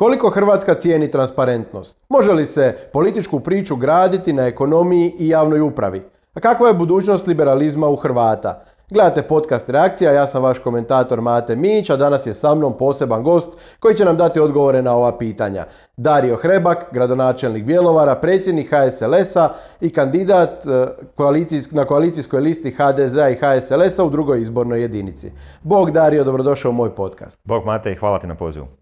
Koliko Hrvatska cijeni transparentnost? Može li se političku priču graditi na ekonomiji i javnoj upravi? A kakva je budućnost liberalizma u Hrvata? Gledate podcast Reakcija, ja sam vaš komentator Mate Mić, a danas je sa mnom poseban gost koji će nam dati odgovore na ova pitanja. Dario Hrebak, gradonačelnik Bjelovara, predsjednik HSLS-a i kandidat e, na koalicijskoj listi HDZ-a i HSLS-a u drugoj izbornoj jedinici. Bog Dario, dobrodošao u moj podcast. Bog Mate i hvala ti na pozivu.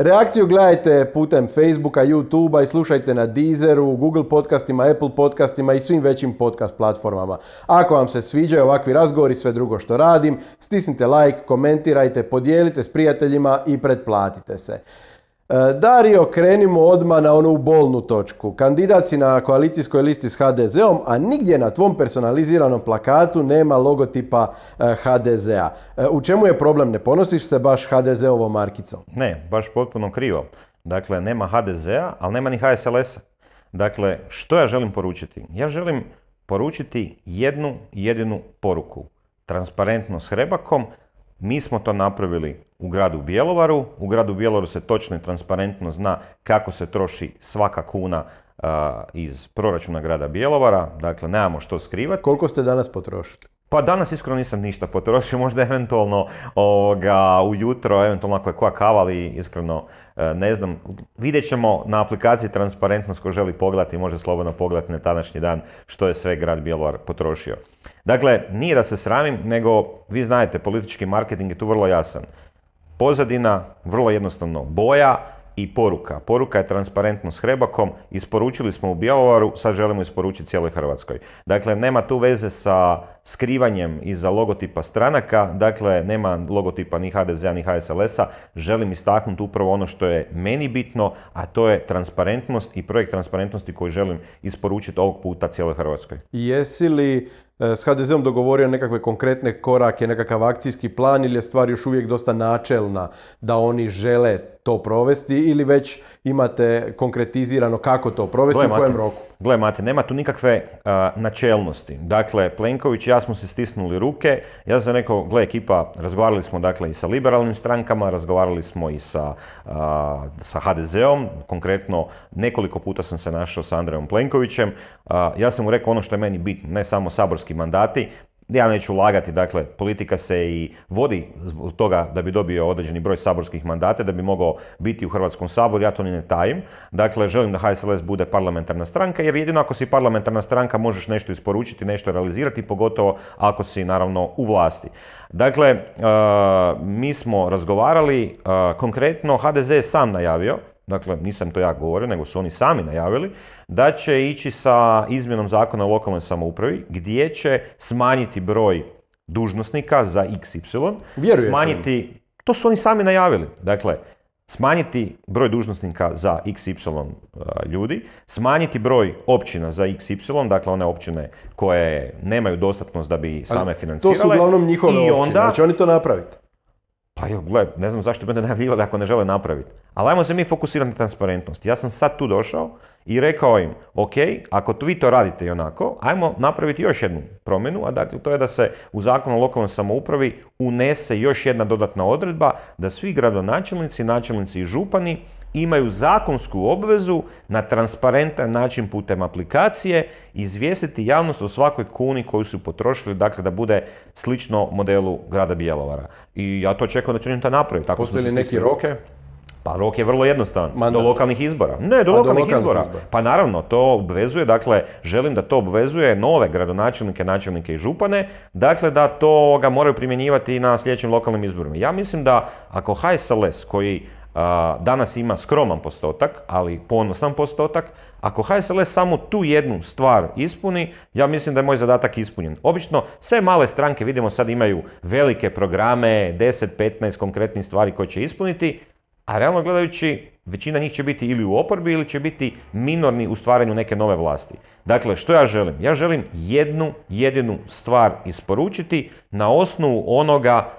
Reakciju gledajte putem Facebooka, YouTubea i slušajte na Deezeru, Google podcastima, Apple podcastima i svim većim podcast platformama. Ako vam se sviđaju ovakvi razgovori i sve drugo što radim, stisnite like, komentirajte, podijelite s prijateljima i pretplatite se. E, Dario, krenimo odmah na onu bolnu točku. Kandidat si na koalicijskoj listi s HDZ-om, a nigdje na tvom personaliziranom plakatu nema logotipa e, HDZ-a. E, u čemu je problem? Ne ponosiš se baš HDZ-ovom markicom? Ne, baš potpuno krivo. Dakle, nema HDZ-a, ali nema ni HSLS-a. Dakle, što ja želim poručiti? Ja želim poručiti jednu jedinu poruku. Transparentno s Hrebakom, mi smo to napravili u gradu Bjelovaru. U gradu Bjelovaru se točno i transparentno zna kako se troši svaka kuna iz proračuna grada Bjelovara. Dakle, nemamo što skrivati. Koliko ste danas potrošili? Pa danas iskreno nisam ništa potrošio, možda eventualno ovoga, ujutro, eventualno ako je koja kava, ali iskreno e, ne znam. Vidjet ćemo na aplikaciji Transparentnost ko želi pogledati, može slobodno pogledati na tadašnji dan što je sve grad Bjelovar potrošio. Dakle, nije da se sramim, nego vi znajete, politički marketing je tu vrlo jasan. Pozadina, vrlo jednostavno, boja, i poruka. Poruka je transparentno s Hrebakom, isporučili smo u Bjelovaru, sad želimo isporučiti cijeloj Hrvatskoj. Dakle, nema tu veze sa skrivanjem iza logotipa stranaka, dakle, nema logotipa ni HDZ-a ni HSLS-a, želim istaknuti upravo ono što je meni bitno, a to je transparentnost i projekt transparentnosti koji želim isporučiti ovog puta cijeloj Hrvatskoj. Jesi li e, s HDZ-om dogovorio nekakve konkretne korake, nekakav akcijski plan ili je stvar još uvijek dosta načelna da oni žele to provesti ili već imate konkretizirano kako to provesti u kojem roku? Gle, Mate, nema tu nikakve načelnosti. Dakle, Plenković i ja smo se stisnuli ruke. Ja sam rekao, gle, ekipa, razgovarali smo dakle i sa liberalnim strankama, razgovarali smo i sa, sa HDZ-om. Konkretno, nekoliko puta sam se našao sa Andrejom Plenkovićem. ja sam mu rekao ono što je meni bitno, ne samo saborski mandati, ja neću lagati, dakle, politika se i vodi zbog toga da bi dobio određeni broj saborskih mandata, da bi mogao biti u Hrvatskom saboru, ja to ne tajim. Dakle, želim da HSLS bude parlamentarna stranka, jer jedino ako si parlamentarna stranka možeš nešto isporučiti, nešto realizirati, pogotovo ako si, naravno, u vlasti. Dakle, mi smo razgovarali, konkretno HDZ je sam najavio, dakle nisam to ja govorio, nego su oni sami najavili, da će ići sa izmjenom zakona o lokalnoj samoupravi gdje će smanjiti broj dužnosnika za XY, Vjerujete smanjiti, to su oni sami najavili, dakle, smanjiti broj dužnosnika za XY ljudi, smanjiti broj općina za XY, dakle one općine koje nemaju dostatnost da bi same financirale. To su uglavnom njihove općine, onda, znači oni to napraviti. Pa jo, gle, ne znam zašto bi ne najavljivali ako ne žele napraviti. Ali ajmo se mi fokusirati na transparentnost. Ja sam sad tu došao i rekao im, ok, ako vi to radite i onako, ajmo napraviti još jednu promjenu, a dakle to je da se u zakonu o lokalnoj samoupravi unese još jedna dodatna odredba da svi gradonačelnici, načelnici i župani imaju zakonsku obvezu na transparentan način putem aplikacije izvijestiti javnost o svakoj kuni koju su potrošili, dakle da bude slično modelu grada Bjelovara. I ja to očekujem da će oni to napraviti. Tako Postoji li neki roke? Pa rok je vrlo jednostavan. Do lokalnih izbora. Ne, do, lokalnih, izbora. Pa naravno, to obvezuje, dakle, želim da to obvezuje nove gradonačelnike, načelnike i župane, dakle da to ga moraju primjenjivati na sljedećim lokalnim izborima. Ja mislim da ako HSLS koji danas ima skroman postotak, ali ponosan postotak. Ako HSLS samo tu jednu stvar ispuni, ja mislim da je moj zadatak ispunjen. Obično sve male stranke, vidimo sad imaju velike programe, 10-15 konkretnih stvari koje će ispuniti, a realno gledajući većina njih će biti ili u oporbi ili će biti minorni u stvaranju neke nove vlasti. Dakle, što ja želim? Ja želim jednu jedinu stvar isporučiti na osnovu onoga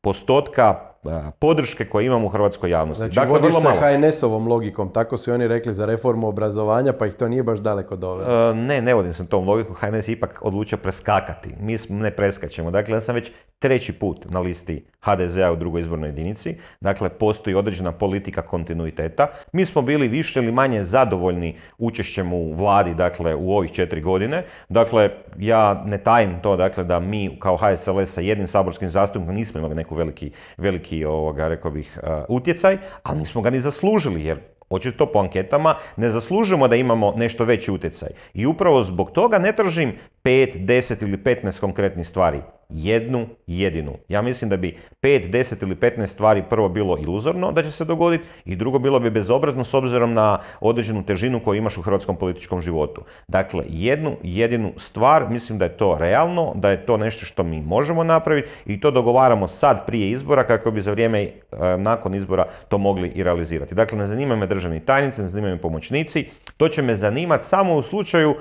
postotka podrške koje imamo u hrvatskoj javnosti. Znači, dakle, vodiš se HNS-ovom logikom, tako su oni rekli za reformu obrazovanja, pa ih to nije baš daleko dovelo. E, ne, ne vodim se tom logikom, HNS ipak odlučio preskakati. Mi ne preskačemo. Dakle, ja sam već treći put na listi HDZ-a u drugoj izbornoj jedinici. Dakle, postoji određena politika kontinuiteta. Mi smo bili više ili manje zadovoljni učešćem u vladi, dakle, u ovih četiri godine. Dakle, ja ne tajim to, dakle, da mi kao HSLS sa jednim saborskim zastupnikom nismo imali neku veliki, veliki ovoga, rekao bih, utjecaj, ali nismo ga ni zaslužili, jer Očito po anketama ne zaslužujemo da imamo nešto veći utjecaj. I upravo zbog toga ne tražim 5, 10 ili 15 konkretnih stvari jednu jedinu. Ja mislim da bi 5, 10 ili 15 stvari prvo bilo iluzorno da će se dogoditi i drugo bilo bi bezobrazno s obzirom na određenu težinu koju imaš u hrvatskom političkom životu. Dakle, jednu jedinu stvar, mislim da je to realno, da je to nešto što mi možemo napraviti i to dogovaramo sad prije izbora kako bi za vrijeme e, nakon izbora to mogli i realizirati. Dakle, ne zanimaju me državni tajnici, ne zanimaju me pomoćnici, to će me zanimati samo u slučaju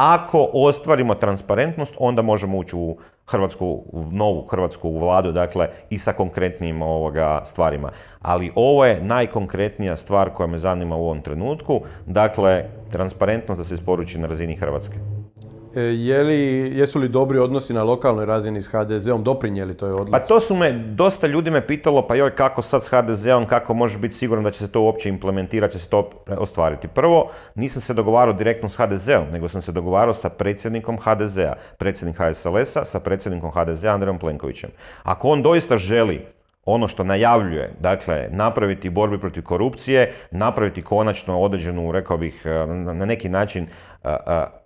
ako ostvarimo transparentnost, onda možemo ući u hrvatsku, u novu hrvatsku vladu, dakle i sa konkretnim ovoga stvarima. Ali ovo je najkonkretnija stvar koja me zanima u ovom trenutku, dakle transparentnost da se isporuči na razini Hrvatske. E, je jesu li dobri odnosi na lokalnoj razini s HDZ-om doprinijeli toj odluci? Pa to su me, dosta ljudi me pitalo, pa joj kako sad s HDZ-om, kako može biti siguran da će se to uopće implementirati, će se to ostvariti. Prvo, nisam se dogovarao direktno s HDZ-om, nego sam se dogovarao sa predsjednikom HDZ-a, predsjednik HSLS-a, sa predsjednikom HDZ-a Andrejom Plenkovićem. Ako on doista želi ono što najavljuje, dakle, napraviti borbi protiv korupcije, napraviti konačno određenu, rekao bih, na neki način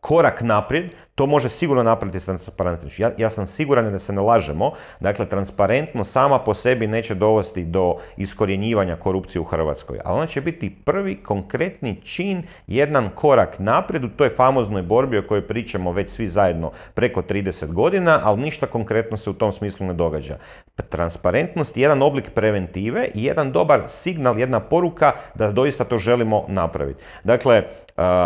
korak naprijed, to može sigurno napraviti sa transparentnošću. Ja, ja sam siguran da se ne lažemo, dakle transparentno sama po sebi neće dovesti do iskorjenjivanja korupcije u Hrvatskoj, ali ona će biti prvi konkretni čin, jedan korak naprijed u toj famoznoj borbi o kojoj pričamo već svi zajedno preko 30 godina, ali ništa konkretno se u tom smislu ne događa. Transparentnost je jedan oblik preventive i jedan dobar signal, jedna poruka da doista to želimo napraviti. Dakle,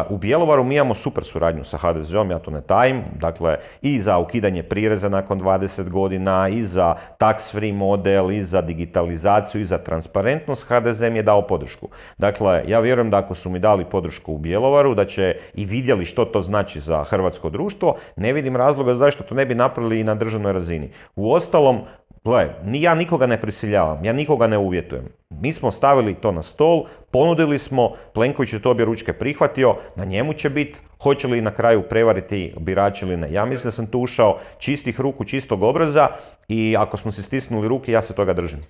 u Bjelovaru mi imamo super suradnju sa HDZ-om, ja to ne tajim, dakle i za ukidanje prireza nakon 20 godina, i za tax free model, i za digitalizaciju, i za transparentnost, HDZ mi je dao podršku. Dakle, ja vjerujem da ako su mi dali podršku u Bjelovaru, da će i vidjeli što to znači za hrvatsko društvo, ne vidim razloga zašto to ne bi napravili i na državnoj razini. U ostalom, Gle, ni ja nikoga ne prisiljavam, ja nikoga ne uvjetujem. Mi smo stavili to na stol, ponudili smo, Plenković je to obje ručke prihvatio, na njemu će biti, hoće li na kraju prevariti birači ili ne. Ja mislim da sam tu ušao čistih ruku, čistog obraza i ako smo se stisnuli ruke, ja se toga držim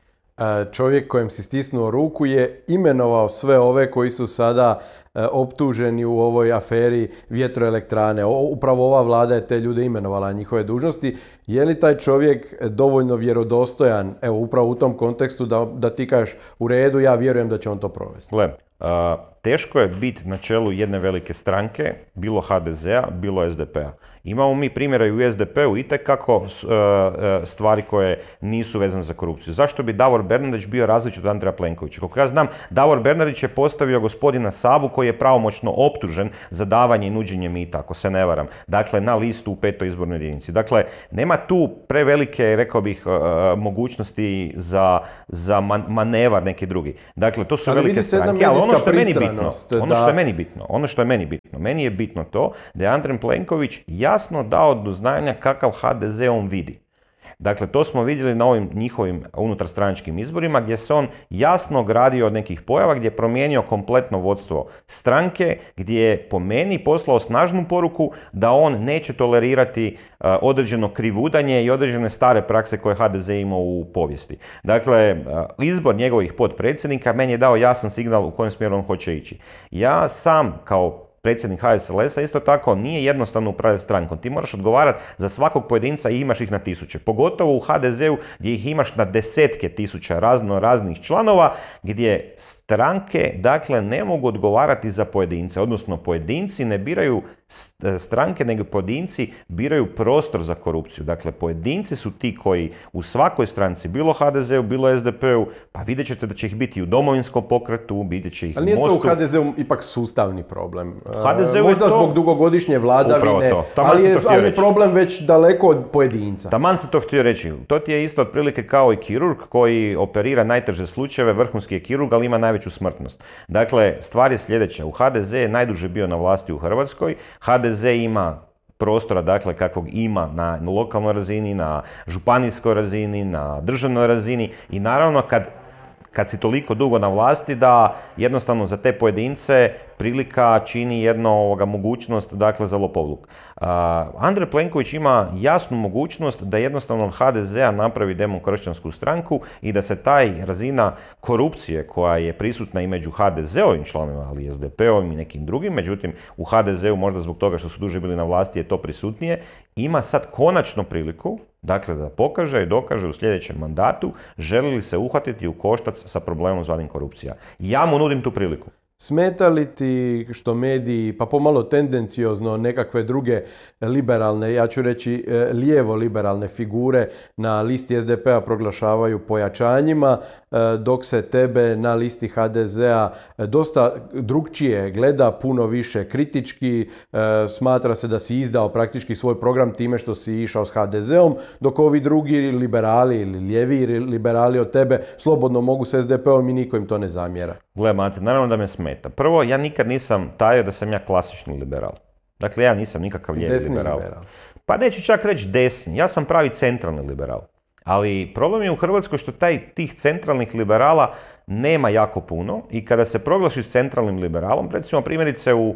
čovjek kojem si stisnuo ruku je imenovao sve ove koji su sada e, optuženi u ovoj aferi vjetroelektrane. Upravo ova vlada je te ljude imenovala njihove dužnosti. Je li taj čovjek dovoljno vjerodostojan, evo upravo u tom kontekstu da, da ti kažeš u redu, ja vjerujem da će on to provesti? Gle, teško je biti na čelu jedne velike stranke, bilo HDZ-a, bilo SDP-a. Imamo mi primjera i u SDP-u i kako e, e, stvari koje nisu vezane za korupciju. Zašto bi Davor Bernardić bio različit od Andreja Plenkovića? Koliko ja znam, Davor Bernardić je postavio gospodina Sabu koji je pravomoćno optužen za davanje i nuđenje mita, ako se ne varam. Dakle, na listu u petoj izbornoj jedinici. Dakle, nema tu prevelike, rekao bih, e, mogućnosti za, za manevar neki drugi. Dakle, to su velike stranke, ali ono što meni bitno, ono što je meni bitno, ono što je meni bitno, meni je bitno to da je Andrej Plenković jasno dao do znanja kakav HDZ on vidi. Dakle, to smo vidjeli na ovim njihovim unutarstranačkim izborima gdje se on jasno gradio od nekih pojava, gdje je promijenio kompletno vodstvo stranke, gdje je po meni poslao snažnu poruku da on neće tolerirati određeno krivudanje i određene stare prakse koje HDZ imao u povijesti. Dakle, izbor njegovih potpredsjednika meni je dao jasan signal u kojem smjeru on hoće ići. Ja sam kao predsjednik HSLS-a, isto tako nije jednostavno upravljati strankom. Ti moraš odgovarati za svakog pojedinca i imaš ih na tisuće. Pogotovo u HDZ-u gdje ih imaš na desetke tisuća razno raznih članova, gdje stranke dakle ne mogu odgovarati za pojedince, odnosno pojedinci ne biraju stranke, nego pojedinci biraju prostor za korupciju. Dakle, pojedinci su ti koji u svakoj stranci, bilo HDZ-u, bilo SDP-u, pa vidjet ćete da će ih biti i u domovinskom pokretu, vidjet će ih Ali nije u to u Mostu. HDZ-u ipak sustavni problem. HDZ-u je Možda to- zbog dugogodišnje vladavine, to. Ali, je, ali je problem već daleko od pojedinca. Taman sam to htio reći. To ti je isto otprilike kao i kirurg koji operira najteže slučajeve, vrhunski je kirurg, ali ima najveću smrtnost. Dakle, stvar je sljedeća. U HDZ je najduže bio na vlasti u Hrvatskoj. HDZ ima prostora, dakle, kakvog ima na lokalnoj razini, na županijskoj razini, na državnoj razini i naravno kad kad si toliko dugo na vlasti da jednostavno za te pojedince prilika čini jedno ovoga, mogućnost dakle za lopovluk. Andrej Plenković ima jasnu mogućnost da jednostavno HDZ-a napravi demokršćansku stranku i da se taj razina korupcije koja je prisutna i među HDZ-ovim članovima, ali i SDP-ovim i nekim drugim, međutim u HDZ-u možda zbog toga što su duže bili na vlasti je to prisutnije, ima sad konačno priliku Dakle, da pokaže i dokaže u sljedećem mandatu želi li se uhvatiti u koštac sa problemom zvanim korupcija. Ja mu nudim tu priliku. Smeta li ti što mediji, pa pomalo tendenciozno nekakve druge liberalne, ja ću reći e, lijevo liberalne figure na listi SDP-a proglašavaju pojačanjima, e, dok se tebe na listi HDZ-a dosta drugčije gleda, puno više kritički, e, smatra se da si izdao praktički svoj program time što si išao s HDZ-om, dok ovi drugi liberali ili lijevi liberali od tebe slobodno mogu s SDP-om i niko im to ne zamjera. Gle, Mate, naravno da me smeta. Prvo, ja nikad nisam tajio da sam ja klasični liberal. Dakle, ja nisam nikakav lijevi liberal. liberal. Pa neću čak reći desni, ja sam pravi centralni liberal. Ali problem je u Hrvatskoj što taj, tih centralnih liberala nema jako puno i kada se proglašiš centralnim liberalom, recimo primjerice u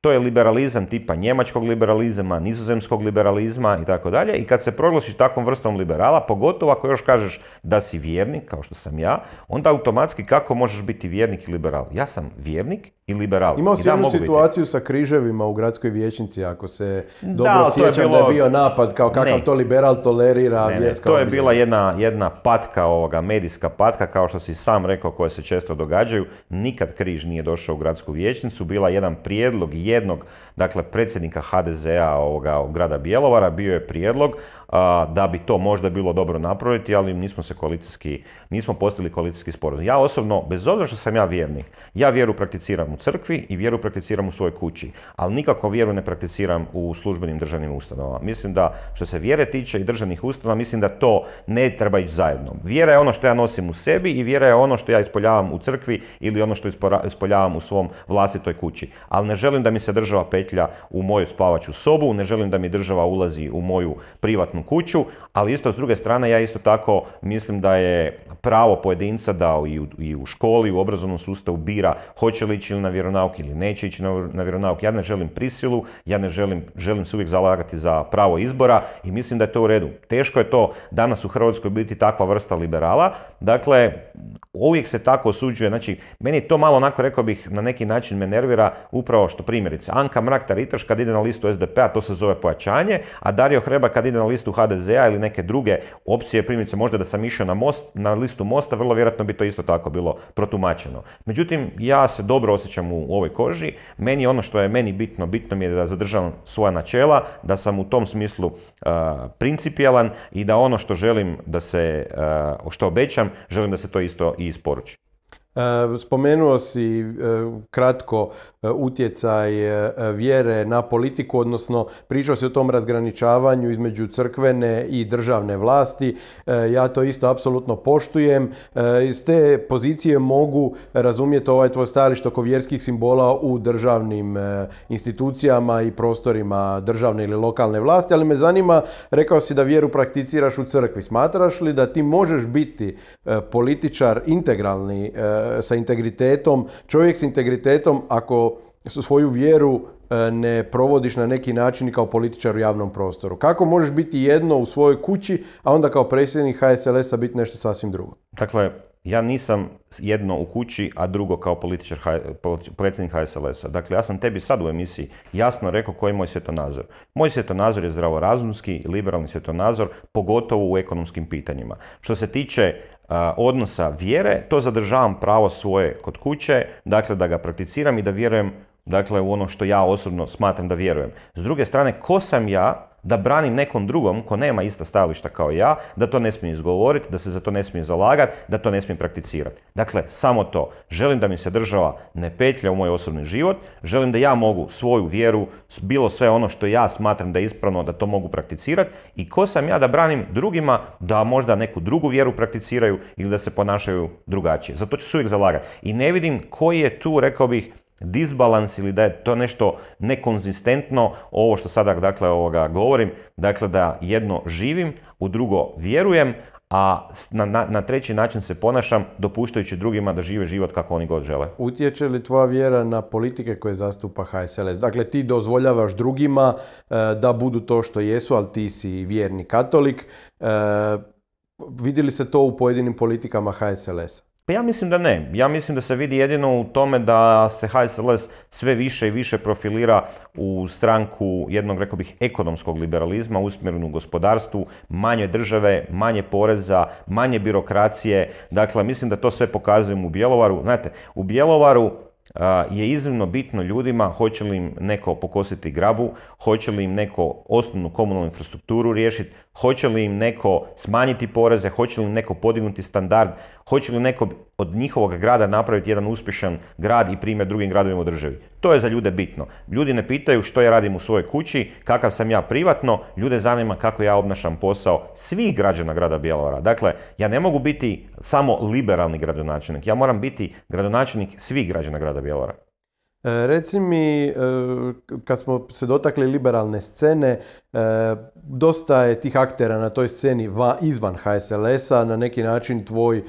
to je liberalizam tipa njemačkog liberalizma, nizozemskog liberalizma i tako dalje. I kad se proglašiš takvom vrstom liberala, pogotovo ako još kažeš da si vjernik, kao što sam ja, onda automatski kako možeš biti vjernik i liberal? Ja sam vjernik i liberal. Imao si da, jednu biti. situaciju sa križevima u gradskoj vijećnici, ako se dobro je sjećam da je bio napad kao kakav Ne. to liberal tolerira Ne, ne, to je bila jedna, jedna patka ovoga, medijska patka, kao što si sam rekao, koje se često događaju. Nikad križ nije došao u gradsku vijećnicu. Bila je jedan prijedlog jednog, dakle, predsjednika HDZ-a ovoga, grada Bjelovara, bio je prijedlog a, da bi to možda bilo dobro napraviti, ali nismo se koalicijski, nismo postigli koalicijski sporazum. Ja osobno, bez obzira što sam ja vjernik, ja vjeru prakticiram u crkvi i vjeru prakticiram u svojoj kući, ali nikako vjeru ne prakticiram u službenim državnim ustanovama. Mislim da što se vjere tiče i državnih ustanova, mislim da to ne treba ići zajedno. Vjera je ono što ja nosim u sebi i vjera je ono što ja ispolijavam u crkvi ili ono što ispolijavam u svom vlastitoj kući. Ali ne želim da mi se država petlja u moju spavaću sobu, ne želim da mi država ulazi u moju privatnu kuću, ali isto s druge strane ja isto tako mislim da je pravo pojedinca da i u, i u školi, u obrazovnom sustavu bira hoće li ići na vjeronauk ili neće ići na, na vjeronauk. Ja ne želim prisilu, ja ne želim, želim se uvijek zalagati za pravo izbora i mislim da je to u redu. Teško je to danas u Hrvatskoj biti takva vrsta liberala. Dakle, uvijek se tako osuđuje. Znači, meni to malo onako rekao bih na neki način me nervira upravo što primjerice Anka Mrak Taritaš kad ide na listu SDP-a to se zove pojačanje, a Dario Hreba kad ide na listu HDZ-a ili neke druge opcije, primjerice možda da sam išao na, most, na listu Mosta, vrlo vjerojatno bi to isto tako bilo protumačeno. Međutim, ja se dobro osjećam u ovoj koži, meni ono što je meni bitno, bitno mi je da zadržavam svoja načela, da sam u tom smislu a, principijelan i da ono što želim da se, a, što obećam, želim da se to isto i isporuči. E, Spomenuo si e, kratko e, utjecaj vjere na politiku, odnosno pričao si o tom razgraničavanju između crkvene i državne vlasti. Ja to isto apsolutno poštujem. Iz te pozicije mogu razumjeti ovaj tvoj stajalište oko vjerskih simbola u državnim institucijama i prostorima državne ili lokalne vlasti, ali me zanima, rekao si da vjeru prakticiraš u crkvi. Smatraš li da ti možeš biti političar integralni sa integritetom, čovjek s integritetom ako svoju vjeru e, ne provodiš na neki način kao političar u javnom prostoru. Kako možeš biti jedno u svojoj kući, a onda kao predsjednik HSLS-a biti nešto sasvim drugo? Dakle, ja nisam jedno u kući, a drugo kao političar, predsjednik HSLS-a. Dakle, ja sam tebi sad u emisiji jasno rekao koji je moj svjetonazor. Moj svjetonazor je zdravorazumski, liberalni svjetonazor, pogotovo u ekonomskim pitanjima. Što se tiče odnosa vjere, to zadržavam pravo svoje kod kuće, dakle da ga prakticiram i da vjerujem dakle u ono što ja osobno smatram da vjerujem. S druge strane, ko sam ja da branim nekom drugom ko nema ista stajališta kao ja, da to ne smije izgovoriti, da se za to ne smije zalagati, da to ne smije prakticirati. Dakle, samo to. Želim da mi se država ne petlja u moj osobni život, želim da ja mogu svoju vjeru, bilo sve ono što ja smatram da je ispravno, da to mogu prakticirati i ko sam ja da branim drugima da možda neku drugu vjeru prakticiraju ili da se ponašaju drugačije. Zato ću se uvijek zalagati. I ne vidim koji je tu, rekao bih, disbalans ili da je to nešto nekonzistentno, ovo što sada dakle ovoga govorim, dakle da jedno živim, u drugo vjerujem, a na, na, na, treći način se ponašam dopuštajući drugima da žive život kako oni god žele. Utječe li tvoja vjera na politike koje zastupa HSLS? Dakle, ti dozvoljavaš drugima e, da budu to što jesu, ali ti si vjerni katolik. E, vidi se to u pojedinim politikama HSLS? Pa ja mislim da ne. Ja mislim da se vidi jedino u tome da se HSLS sve više i više profilira u stranku jednog, rekao bih, ekonomskog liberalizma, usmjerenu gospodarstvu, manje države, manje poreza, manje birokracije. Dakle, mislim da to sve pokazujem u Bjelovaru. Znate, u Bjelovaru je iznimno bitno ljudima hoće li im neko pokositi grabu, hoće li im neko osnovnu komunalnu infrastrukturu riješiti, hoće li im neko smanjiti poreze, hoće li im neko podignuti standard, hoće li neko od njihovog grada napraviti jedan uspješan grad i primjer drugim gradovima u državi. To je za ljude bitno. Ljudi ne pitaju što ja radim u svojoj kući, kakav sam ja privatno, ljude zanima kako ja obnašam posao svih građana grada Bjelovara. Dakle, ja ne mogu biti samo liberalni gradonačelnik, ja moram biti gradonačelnik svih građana grada Bjelovara. E, reci mi, e, kad smo se dotakli liberalne scene, E, dosta je tih aktera na toj sceni va, izvan HSLS-a, na neki način tvoj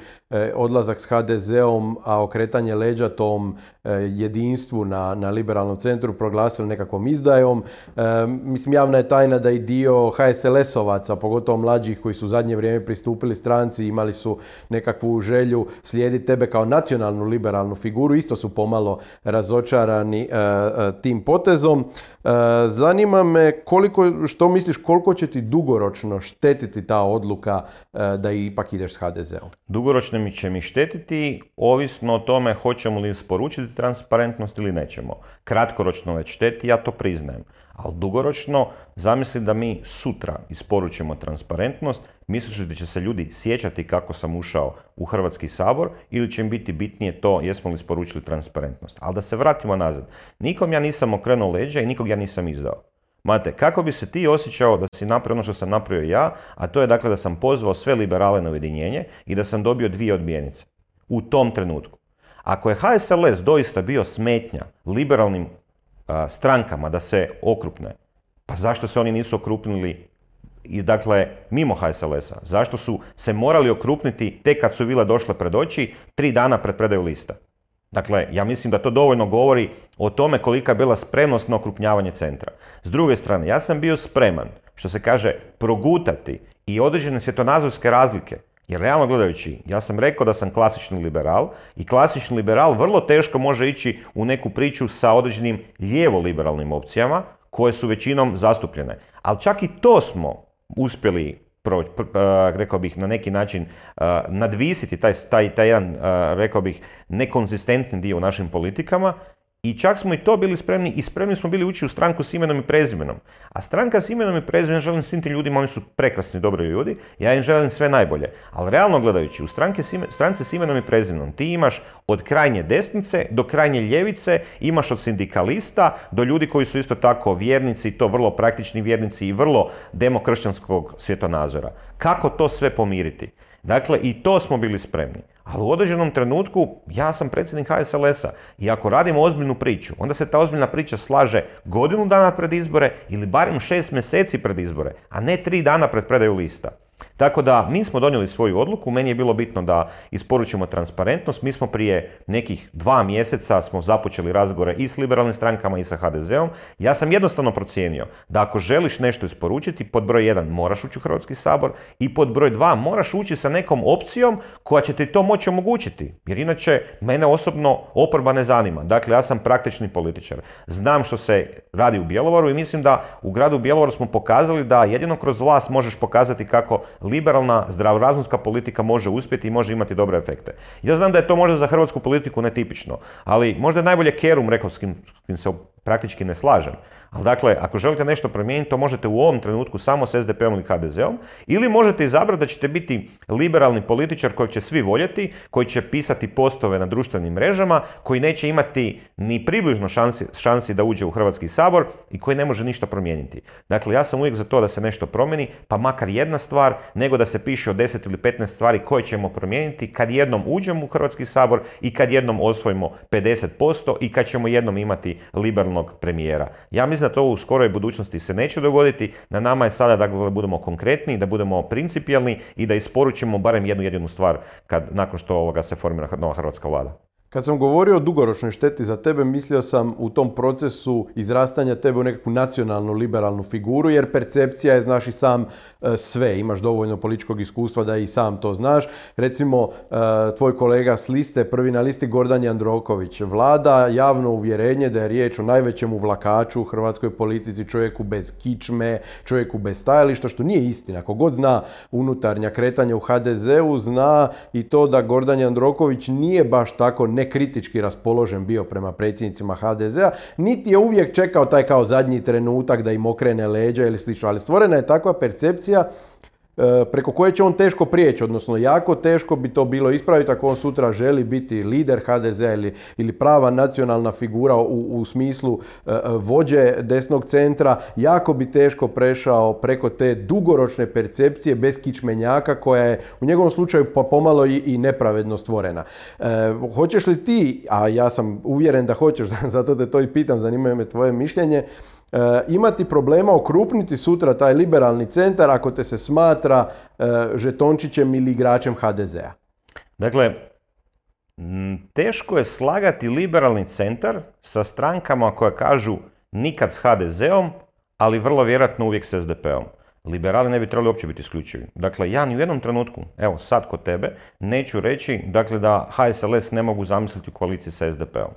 odlazak s HDZ-om, a okretanje leđa tom jedinstvu na, na liberalnom centru proglasili nekakvom izdajom. Mislim, javna je tajna da i dio HSLS-ovaca, pogotovo mlađih koji su u zadnje vrijeme pristupili stranci, imali su nekakvu želju slijediti tebe kao nacionalnu liberalnu figuru, isto su pomalo razočarani tim potezom. Zanima me koliko što misliš koliko će ti dugoročno štetiti ta odluka e, da ipak ideš s HDZ-om? Dugoročno mi će mi štetiti, ovisno o tome hoćemo li isporučiti transparentnost ili nećemo. Kratkoročno već šteti, ja to priznajem. Ali dugoročno, zamisli da mi sutra isporučimo transparentnost, misliš da će se ljudi sjećati kako sam ušao u Hrvatski sabor ili će im biti bitnije to jesmo li isporučili transparentnost. Ali da se vratimo nazad. Nikom ja nisam okrenuo leđa i nikog ja nisam izdao. Mate, kako bi se ti osjećao da si napravio ono što sam napravio ja, a to je dakle da sam pozvao sve liberale na ujedinjenje i da sam dobio dvije odbijenice u tom trenutku. Ako je HSLS doista bio smetnja liberalnim strankama da se okrupne, pa zašto se oni nisu okrupnili i dakle mimo HSLS-a? Zašto su se morali okrupniti tek kad su vile došle pred oči, tri dana pred predaju lista? Dakle, ja mislim da to dovoljno govori o tome kolika je bila spremnost na okrupnjavanje centra. S druge strane, ja sam bio spreman, što se kaže, progutati i određene svjetonazorske razlike. Jer realno gledajući, ja sam rekao da sam klasični liberal i klasični liberal vrlo teško može ići u neku priču sa određenim lijevo-liberalnim opcijama koje su većinom zastupljene. Ali čak i to smo uspjeli pro, rekao bih, na neki način nadvisiti taj, taj, taj jedan, rekao bih, nekonzistentni dio u našim politikama i čak smo i to bili spremni i spremni smo bili ući u stranku s imenom i prezimenom. A stranka s imenom i prezimenom želim svim tim ljudima, oni su prekrasni, dobri ljudi, ja im želim sve najbolje. Ali realno gledajući, u stranke, stranci s imenom i prezimenom ti imaš od krajnje desnice do krajnje ljevice, imaš od sindikalista do ljudi koji su isto tako vjernici, to vrlo praktični vjernici i vrlo demokršćanskog svjetonazora. Kako to sve pomiriti? Dakle, i to smo bili spremni. Ali u određenom trenutku ja sam predsjednik HSLS-a i ako radimo ozbiljnu priču, onda se ta ozbiljna priča slaže godinu dana pred izbore ili barem šest mjeseci pred izbore, a ne tri dana pred predaju lista. Tako da mi smo donijeli svoju odluku, meni je bilo bitno da isporučimo transparentnost. Mi smo prije nekih dva mjeseca smo započeli razgovore i s liberalnim strankama i sa HDZ-om. Ja sam jednostavno procijenio da ako želiš nešto isporučiti, pod broj 1 moraš ući u Hrvatski sabor i pod broj 2 moraš ući sa nekom opcijom koja će ti to moći omogućiti. Jer inače mene osobno oporba ne zanima. Dakle, ja sam praktični političar. Znam što se radi u Bjelovaru i mislim da u gradu Bjelovaru smo pokazali da jedino kroz vlast možeš pokazati kako liberalna, zdravorazumska politika može uspjeti i može imati dobre efekte. Ja znam da je to možda za hrvatsku politiku netipično, ali možda je najbolje Kerum rekao s kim, s se praktički ne slažem. Ali dakle, ako želite nešto promijeniti, to možete u ovom trenutku samo s SDP-om ili HDZ-om, ili možete izabrati da ćete biti liberalni političar kojeg će svi voljeti, koji će pisati postove na društvenim mrežama, koji neće imati ni približno šansi, šansi da uđe u Hrvatski sabor i koji ne može ništa promijeniti. Dakle, ja sam uvijek za to da se nešto promijeni, pa makar jedna stvar, nego da se piše o 10 ili 15 stvari koje ćemo promijeniti kad jednom uđemo u Hrvatski sabor i kad jednom osvojimo 50% i kad ćemo jednom imati liberalnog premijera. Ja mislim da to u skoroj budućnosti se neće dogoditi. Na nama je sada da budemo konkretni, da budemo principijelni i da isporučimo barem jednu jedinu stvar kad, nakon što ovoga se formira nova hrvatska vlada. Kad sam govorio o dugoročnoj šteti za tebe, mislio sam u tom procesu izrastanja tebe u nekakvu nacionalnu liberalnu figuru, jer percepcija je, znaš i sam, e, sve. Imaš dovoljno političkog iskustva da i sam to znaš. Recimo, e, tvoj kolega s liste, prvi na listi Gordan Jandroković, vlada javno uvjerenje da je riječ o najvećem uvlakaču u hrvatskoj politici, čovjeku bez kičme, čovjeku bez stajališta, što nije istina. Kogod zna unutarnja kretanja u HDZ-u, zna i to da Gordan Jandroković nije baš tako ne kritički raspoložen bio prema predsjednicima HDZ-a, niti je uvijek čekao taj kao zadnji trenutak da im okrene leđa ili slično, ali stvorena je takva percepcija preko koje će on teško prijeći, odnosno jako teško bi to bilo ispraviti ako on sutra želi biti lider HDZ ili, ili prava nacionalna figura u, u smislu e, vođe desnog centra, jako bi teško prešao preko te dugoročne percepcije bez kičmenjaka koja je u njegovom slučaju pa pomalo i, i nepravedno stvorena. E, hoćeš li ti, a ja sam uvjeren da hoćeš, zato te to i pitam, zanimaju me tvoje mišljenje, E, imati problema okrupniti sutra taj liberalni centar ako te se smatra e, žetončićem ili igračem HDZ-a? Dakle, teško je slagati liberalni centar sa strankama koje kažu nikad s HDZ-om, ali vrlo vjerojatno uvijek s SDP-om. Liberali ne bi trebali uopće biti isključivi. Dakle, ja ni u jednom trenutku, evo sad kod tebe, neću reći dakle, da HSLS ne mogu zamisliti u koaliciji sa SDP-om.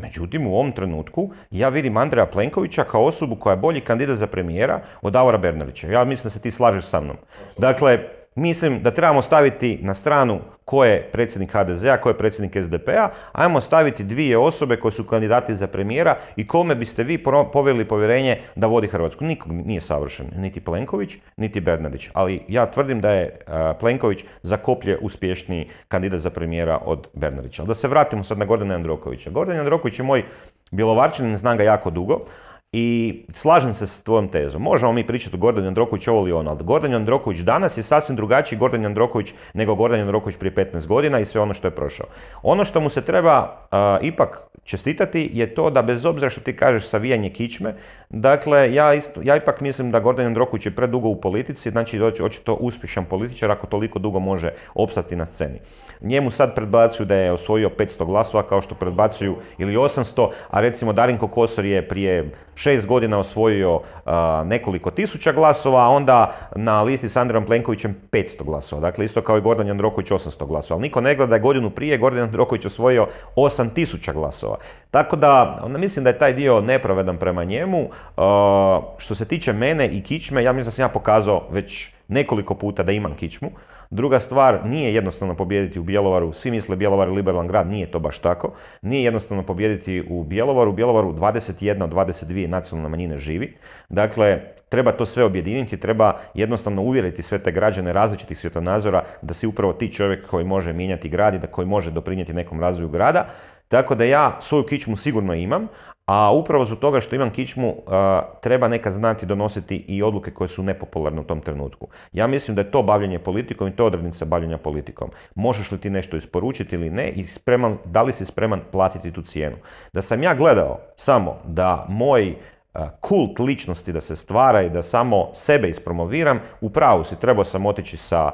Međutim, u ovom trenutku ja vidim Andreja Plenkovića kao osobu koja je bolji kandidat za premijera od Davora Bernardića. Ja mislim da se ti slažeš sa mnom. Dakle, mislim da trebamo staviti na stranu ko je predsjednik HDZ-a, ko je predsjednik SDP-a, ajmo staviti dvije osobe koje su kandidati za premijera i kome biste vi povjerili povjerenje da vodi Hrvatsku. Nikog nije savršen, niti Plenković, niti Bernardić, ali ja tvrdim da je Plenković za koplje uspješniji kandidat za premijera od Bernardića. Da se vratimo sad na Gordana Jandrokovića. Gordan Jandroković je moj Bjelovarčanin, znam ga jako dugo, i slažem se s tvojom tezom. Možemo mi pričati o Gordanu Jandroković ovo ili ono, ali Gordan Jandroković danas je sasvim drugačiji Gordan Jandroković nego Gordan Jandroković prije 15 godina i sve ono što je prošao. Ono što mu se treba ipak čestitati je to da bez obzira što ti kažeš savijanje kičme, dakle ja, isto, ja ipak mislim da Gordan Jandroković je predugo u politici, znači očito uspješan političar ako toliko dugo može opstati na sceni. Njemu sad predbacuju da je osvojio 500 glasova kao što predbacuju ili 800, a recimo Darinko Kosor je prije šest godina osvojio nekoliko tisuća glasova, a onda na listi s Andrejom Plenkovićem 500 glasova. Dakle, isto kao i Gordan Jandroković 800 glasova. Ali niko ne gleda da je godinu prije Gordan Jandroković osvojio 8000 glasova. Tako da, onda mislim da je taj dio nepravedan prema njemu. što se tiče mene i kičme, ja mislim da sam ja pokazao već nekoliko puta da imam kičmu. Druga stvar, nije jednostavno pobijediti u Bjelovaru, svi misle Bjelovar je liberalan grad, nije to baš tako. Nije jednostavno pobijediti u Bjelovaru, u Bjelovaru 21 od 22 nacionalne manjine živi. Dakle, treba to sve objediniti, treba jednostavno uvjeriti sve te građane različitih svjetonazora da si upravo ti čovjek koji može mijenjati grad i da koji može doprinijeti nekom razvoju grada. Tako da ja svoju kičmu sigurno imam, a upravo zbog toga što imam kičmu treba nekad znati donositi i odluke koje su nepopularne u tom trenutku. Ja mislim da je to bavljanje politikom i to odrednica bavljanja politikom. Možeš li ti nešto isporučiti ili ne i spreman, da li si spreman platiti tu cijenu. Da sam ja gledao samo da moj kult ličnosti da se stvara i da samo sebe ispromoviram, u pravu si, trebao sam otići sa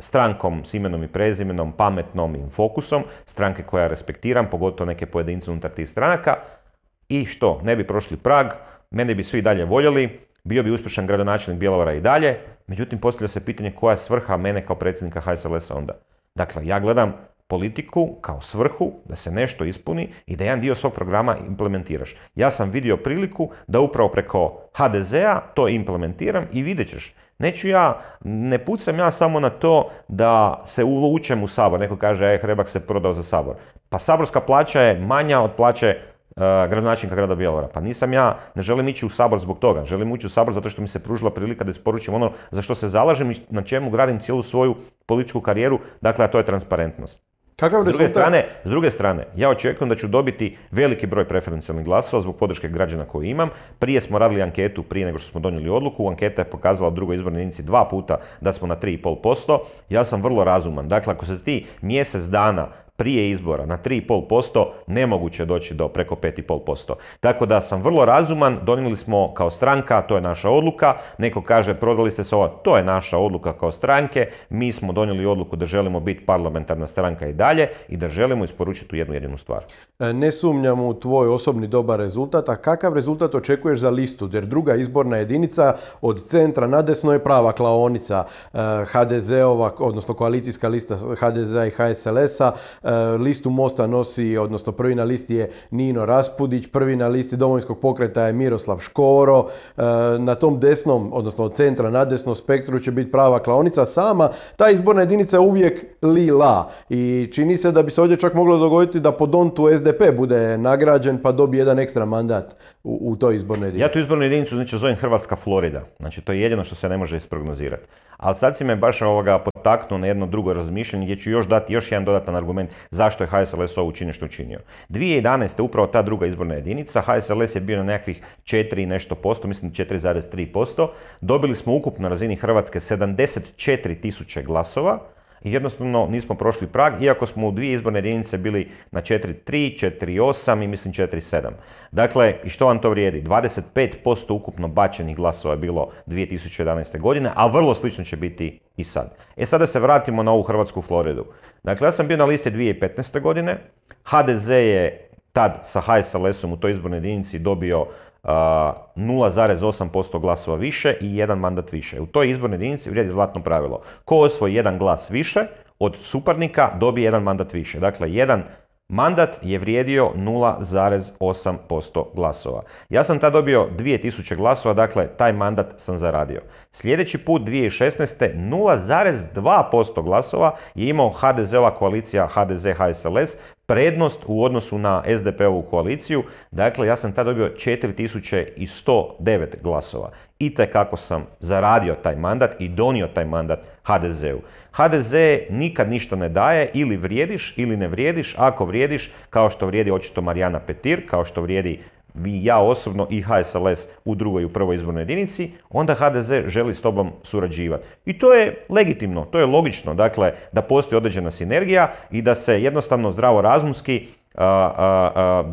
strankom s imenom i prezimenom, pametnom i fokusom, stranke koja respektiram, pogotovo neke pojedince unutar tih stranaka. I što? Ne bi prošli prag, mene bi svi dalje voljeli, bio bi uspješan gradonačelnik Bjelovara i dalje, međutim postavlja se pitanje koja je svrha mene kao predsjednika HSLS-a onda. Dakle, ja gledam politiku kao svrhu da se nešto ispuni i da jedan dio svog programa implementiraš. Ja sam vidio priliku da upravo preko HDZ-a to implementiram i vidjet ćeš Neću ja, ne pucam ja samo na to da se uvučem u sabor. Neko kaže, e, Hrebak se prodao za sabor. Pa saborska plaća je manja od plaće gradonačelnika grada Bjelovara. Pa nisam ja, ne želim ići u sabor zbog toga. Želim ući u sabor zato što mi se pružila prilika da isporučim ono za što se zalažem i na čemu gradim cijelu svoju političku karijeru, dakle, a to je transparentnost. Kakav S druge, strane, s druge strane, ja očekujem da ću dobiti veliki broj preferencijalnih glasova zbog podrške građana koje imam. Prije smo radili anketu, prije nego što smo donijeli odluku. Anketa je pokazala u drugoj izbornoj jedinici dva puta da smo na 3,5%. Ja sam vrlo razuman. Dakle, ako se ti mjesec dana prije izbora na 3,5%, nemoguće doći do preko 5,5%. Tako da sam vrlo razuman, donijeli smo kao stranka, to je naša odluka, neko kaže prodali ste se ovo, to je naša odluka kao stranke, mi smo donijeli odluku da želimo biti parlamentarna stranka i dalje i da želimo isporučiti tu jednu jedinu stvar. E, ne sumnjam u tvoj osobni dobar rezultat, a kakav rezultat očekuješ za listu? Jer druga izborna jedinica od centra na desno je prava klaonica e, HDZ-ova, odnosno koalicijska lista HDZ-a i HSLS-a. E, listu Mosta nosi, odnosno prvi na listi je Nino Raspudić, prvi na listi Domovinskog pokreta je Miroslav Škoro. Na tom desnom, odnosno od centra na desno spektru će biti prava klaonica sama. Ta izborna jedinica je uvijek lila i čini se da bi se ovdje čak moglo dogoditi da po Dontu SDP bude nagrađen pa dobije jedan ekstra mandat u, u toj izbornoj jedinici. Ja tu izbornu jedinicu znači zovem Hrvatska Florida. Znači to je jedino što se ne može isprognozirati. Ali sad si me baš ovoga potaknuo na jedno drugo razmišljanje gdje ću još dati još jedan dodatan argument zašto je HSLS ovo učinio što učinio. 2011. upravo ta druga izborna jedinica, HSLS je bio na nekakvih 4 i nešto posto, mislim 4,3%. Dobili smo ukupno na razini Hrvatske 74 tisuće glasova, i jednostavno nismo prošli prag, iako smo u dvije izborne jedinice bili na 4.3, 4.8 i mislim 4.7. Dakle, i što vam to vrijedi? 25% ukupno bačenih glasova je bilo 2011. godine, a vrlo slično će biti i sad. E sada se vratimo na ovu Hrvatsku Floridu. Dakle, ja sam bio na listi 2015. godine, HDZ je tad sa HSLS-om u toj izbornoj jedinici dobio 0,8% glasova više i jedan mandat više. U toj izbornoj jedinici vrijedi zlatno pravilo. Ko osvoji jedan glas više od suparnika dobije jedan mandat više. Dakle, jedan Mandat je vrijedio 0,8% glasova. Ja sam tad dobio 2000 glasova, dakle taj mandat sam zaradio. Sljedeći put 2016. 0,2% glasova je imao HDZ-ova koalicija HDZ-HSLS prednost u odnosu na SDP-ovu koaliciju. Dakle, ja sam tad dobio 4109 glasova. I kako sam zaradio taj mandat i donio taj mandat HDZ-u. HDZ nikad ništa ne daje, ili vrijediš ili ne vrijediš. Ako vrijediš, kao što vrijedi očito Marijana Petir, kao što vrijedi vi ja osobno i HSLS u drugoj i u prvoj izbornoj jedinici, onda HDZ želi s tobom surađivati. I to je legitimno, to je logično, dakle, da postoji određena sinergija i da se jednostavno zdravo razumski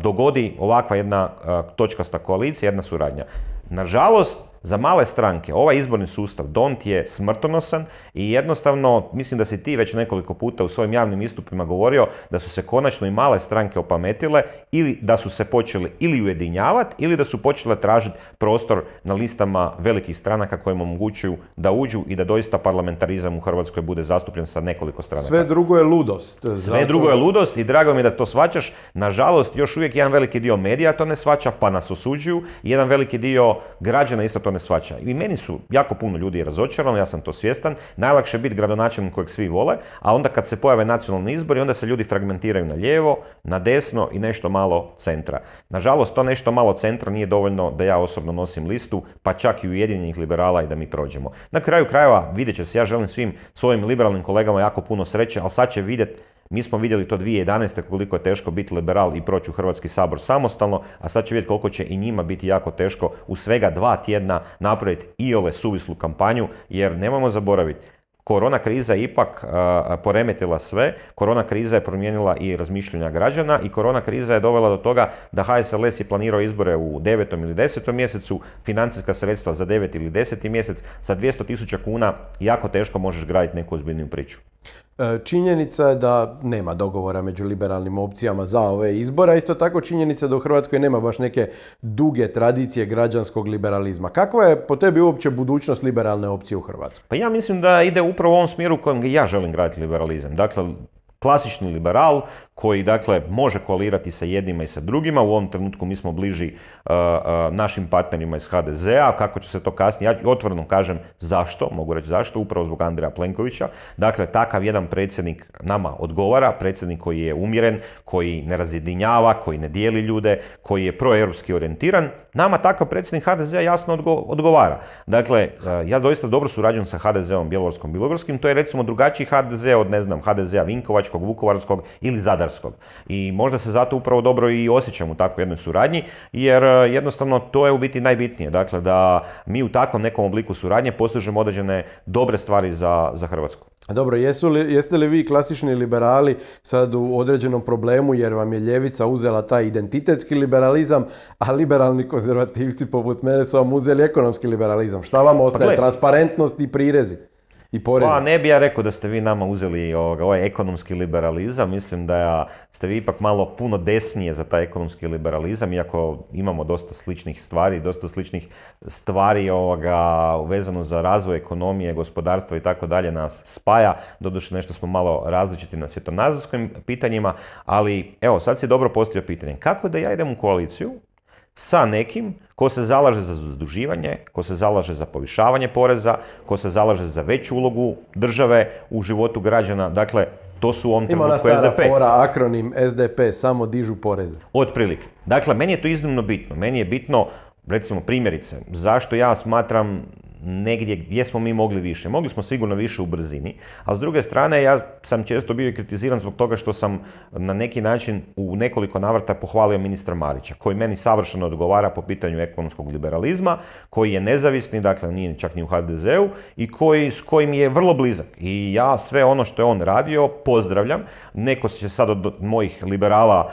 dogodi ovakva jedna točkasta koalicija, jedna suradnja. Nažalost, za male stranke ovaj izborni sustav DONT je smrtonosan i jednostavno mislim da si ti već nekoliko puta u svojim javnim istupima govorio da su se konačno i male stranke opametile ili da su se počeli ili ujedinjavati ili da su počele tražiti prostor na listama velikih stranaka koje im omogućuju da uđu i da doista parlamentarizam u Hrvatskoj bude zastupljen sa nekoliko stranaka. Sve drugo je ludost. Sve drugo je ludost i drago mi je da to svačaš. Nažalost, još uvijek jedan veliki dio medija to ne svača pa nas osuđuju jedan veliki dio građana isto to ne svača. I meni su jako puno ljudi razočarano, ja sam to svjestan. Najlakše je biti gradonačelnik kojeg svi vole, a onda kad se pojave nacionalni izbori, onda se ljudi fragmentiraju na lijevo, na desno i nešto malo centra. Nažalost, to nešto malo centra nije dovoljno da ja osobno nosim listu, pa čak i ujedinjenih liberala i da mi prođemo. Na kraju krajeva vidjet će se, ja želim svim svojim liberalnim kolegama jako puno sreće, ali sad će vidjeti mi smo vidjeli to 2011. koliko je teško biti liberal i proći u Hrvatski sabor samostalno, a sad će vidjeti koliko će i njima biti jako teško u svega dva tjedna napraviti i ole suvislu kampanju, jer nemojmo zaboraviti, Korona kriza je ipak poremetila sve, korona kriza je promijenila i razmišljanja građana i korona kriza je dovela do toga da HSLS je planirao izbore u 9. ili 10. mjesecu, financijska sredstva za 9. ili 10. mjesec, sa 200 tisuća kuna jako teško možeš graditi neku ozbiljniju priču. E, činjenica je da nema dogovora među liberalnim opcijama za ove izbore, a isto tako činjenica da u Hrvatskoj nema baš neke duge tradicije građanskog liberalizma. Kakva je po tebi uopće budućnost liberalne opcije u Hrvatskoj? Pa ja mislim da ide upravo u ovom smjeru u kojem ja želim graditi liberalizam. Dakle, klasični liberal koji dakle može koalirati sa jednima i sa drugima. U ovom trenutku mi smo bliži uh, uh, našim partnerima iz HDZ-a. Kako će se to kasnije, ja otvoreno kažem zašto, mogu reći zašto, upravo zbog Andreja Plenkovića. Dakle, takav jedan predsjednik nama odgovara, predsjednik koji je umjeren, koji ne razjedinjava, koji ne dijeli ljude, koji je proeuropski orijentiran. Nama takav predsjednik HDZ-a jasno odgovara. Dakle, uh, ja doista dobro surađujem sa HDZ-om Bjelovarskom Bilogorskim, to je recimo drugačiji HDZ od, ne znam, HDZ-a Vinkovačkog, Vukovarskog ili Zadar i možda se zato upravo dobro i osjećam u takvoj jednoj suradnji, jer e, jednostavno to je u biti najbitnije. Dakle, da mi u takvom nekom obliku suradnje postižemo određene dobre stvari za, za Hrvatsku. Dobro, jesu li, jeste li vi klasični liberali sad u određenom problemu jer vam je ljevica uzela taj identitetski liberalizam, a liberalni konzervativci poput mene su vam uzeli ekonomski liberalizam? Šta vam ostaje? Pa Transparentnost i prirezi? I poreze. Pa ne bi ja rekao da ste vi nama uzeli ovaj ekonomski liberalizam, mislim da ste vi ipak malo puno desnije za taj ekonomski liberalizam, iako imamo dosta sličnih stvari, dosta sličnih stvari ovoga, vezano za razvoj ekonomije, gospodarstva i tako dalje nas spaja, doduše nešto smo malo različiti na svjetonazorskim pitanjima, ali evo sad si dobro postavio pitanje, kako da ja idem u koaliciju sa nekim ko se zalaže za zaduživanje, ko se zalaže za povišavanje poreza, ko se zalaže za veću ulogu države u životu građana. Dakle, to su u ovom trenutku SDP. Ima fora, akronim SDP, samo dižu poreze. Otprilike. Dakle, meni je to iznimno bitno. Meni je bitno, recimo primjerice, zašto ja smatram negdje gdje smo mi mogli više. Mogli smo sigurno više u brzini, a s druge strane ja sam često bio i kritiziran zbog toga što sam na neki način u nekoliko navrata pohvalio ministra Marića, koji meni savršeno odgovara po pitanju ekonomskog liberalizma, koji je nezavisni, dakle nije čak ni u HDZ-u i koji, s kojim je vrlo blizak. I ja sve ono što je on radio pozdravljam. Neko će sad od mojih liberala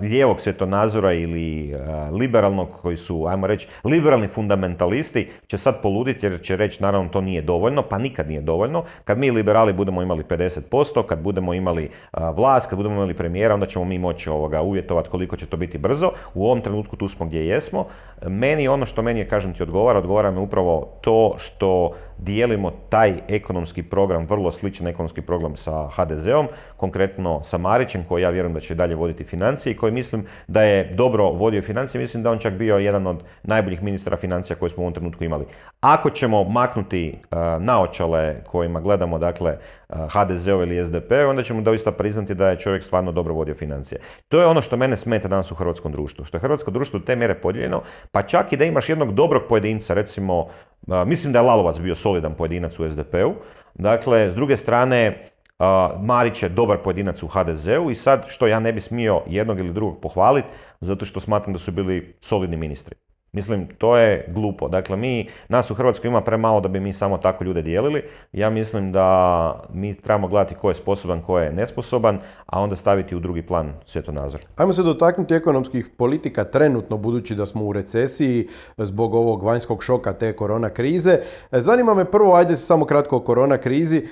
lijevog svjetonazora ili liberalnog koji su, ajmo reći, liberalni fundamentalisti će sad poluditi jer će reći naravno to nije dovoljno, pa nikad nije dovoljno. Kad mi liberali budemo imali 50%, kad budemo imali vlast, kad budemo imali premijera, onda ćemo mi moći ovoga uvjetovati koliko će to biti brzo. U ovom trenutku tu smo gdje jesmo. Meni ono što meni je, kažem ti, odgovara, odgovara mi upravo to što dijelimo taj ekonomski program, vrlo sličan ekonomski program sa HDZ-om, konkretno sa Marićem koji ja vjerujem da će dalje voditi financije i koji mislim da je dobro vodio financije, mislim da on čak bio jedan od najboljih ministra financija koje smo u ovom trenutku imali. Ako ćemo maknuti uh, naočale kojima gledamo dakle uh, HDZ-ov ili SDP, onda ćemo doista priznati da je čovjek stvarno dobro vodio financije. To je ono što mene smeta danas u hrvatskom društvu, što je hrvatsko društvo u te mjere podijeljeno, pa čak i da imaš jednog dobrog pojedinca, recimo Mislim da je Lalovac bio solidan pojedinac u SDP-u. Dakle, s druge strane, Marić je dobar pojedinac u HDZ-u i sad što ja ne bi smio jednog ili drugog pohvaliti zato što smatram da su bili solidni ministri. Mislim, to je glupo. Dakle, mi, nas u Hrvatskoj ima premalo da bi mi samo tako ljude dijelili. Ja mislim da mi trebamo gledati ko je sposoban, ko je nesposoban, a onda staviti u drugi plan svjetonazor. Ajmo se dotaknuti ekonomskih politika trenutno, budući da smo u recesiji zbog ovog vanjskog šoka te korona krize. Zanima me prvo, ajde samo kratko o korona krizi.